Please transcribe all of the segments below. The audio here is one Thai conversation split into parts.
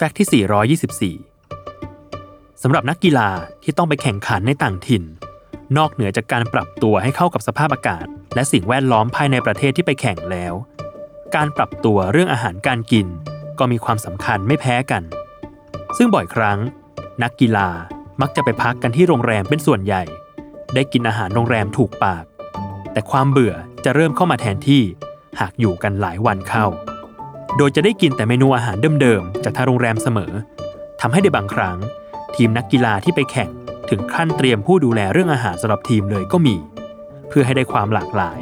แฟกต์ที่ 424 สำหรับนักกีฬาที่ต้องไปแข่งขันในต่างถิ่น นอกเหนือจากการปรับตัวให้เข้ากับสภาพอากาศ และสิ่งแวดล้อมภายในประเทศที่ไปแข่งแล้ว การปรับตัวเรื่องอาหารการกิน ก็มีความสำคัญไม่แพ้กัน ซึ่งบ่อยครั้ง นักกีฬามักจะไปพักกันที่โรงแรมเป็นส่วนใหญ่ ได้กินอาหารโรงแรมถูกปาก แต่ความเบื่อจะเริ่มเข้ามาแทนที่ หากอยู่กันหลายวันเข้า โดยจะได้กินแต่เมนูอาหารเดิมๆ จากทางโรงแรมเสมอทำให้ในบางครั้ง ทีมนักกีฬาที่ไปแข่งถึงขั้นเตรียมผู้ดูแลเรื่องอาหารสำหรับทีมเลยก็มี เพื่อให้ได้ความหลากหลาย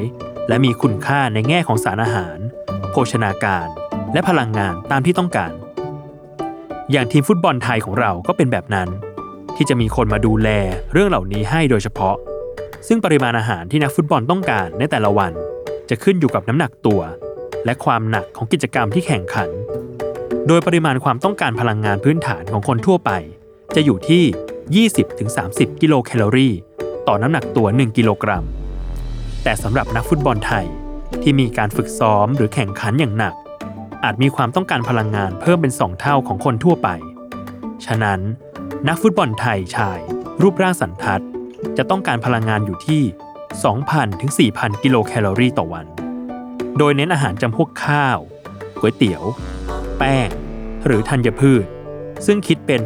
และมีคุณค่าในแง่ของสารอาหาร โภชนาการ และพลังงานตามที่ต้องการ อย่างทีมฟุตบอลไทยของเราก็เป็นแบบนั้น ที่จะมีคนมาดูแลเรื่องเหล่านี้ให้โดยเฉพาะ ซึ่งปริมาณอาหารที่นักฟุตบอลต้องการในแต่ละวัน จะขึ้นอยู่กับน้ำหนักตัว และความหนักของกิจกรรมที่แข่งขัน โดยปริมาณความต้องการพลังงานพื้นฐานของคนทั่วไป จะอยู่ที่ 20-30 กิโลแคลอรี่ ต่อน้ำหนักตัว 1 กิโลกรัม แต่สำหรับนักฟุตบอลไทยที่มีการฝึกซ้อมหรือแข่งขันอย่างหนัก อาจมีความต้องการพลังงานเพิ่มเป็น 2 เท่าของคนทั่วไป ฉะนั้น นักฟุตบอลไทยชาย รูปร่างสันทัด จะต้องการพลังงานอยู่ที่ 2,000ถึง4,000 กิโลแคลอรี่ต่อวัน โดยเน้นอาหารจำพวกข้าวก๋วยเตี๋ยว แป้ง หรือธัญพืช ซึ่งคิดเป็น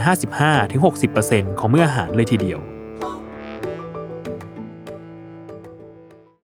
55-60%ของเมื่ออาหารเลยทีเดียว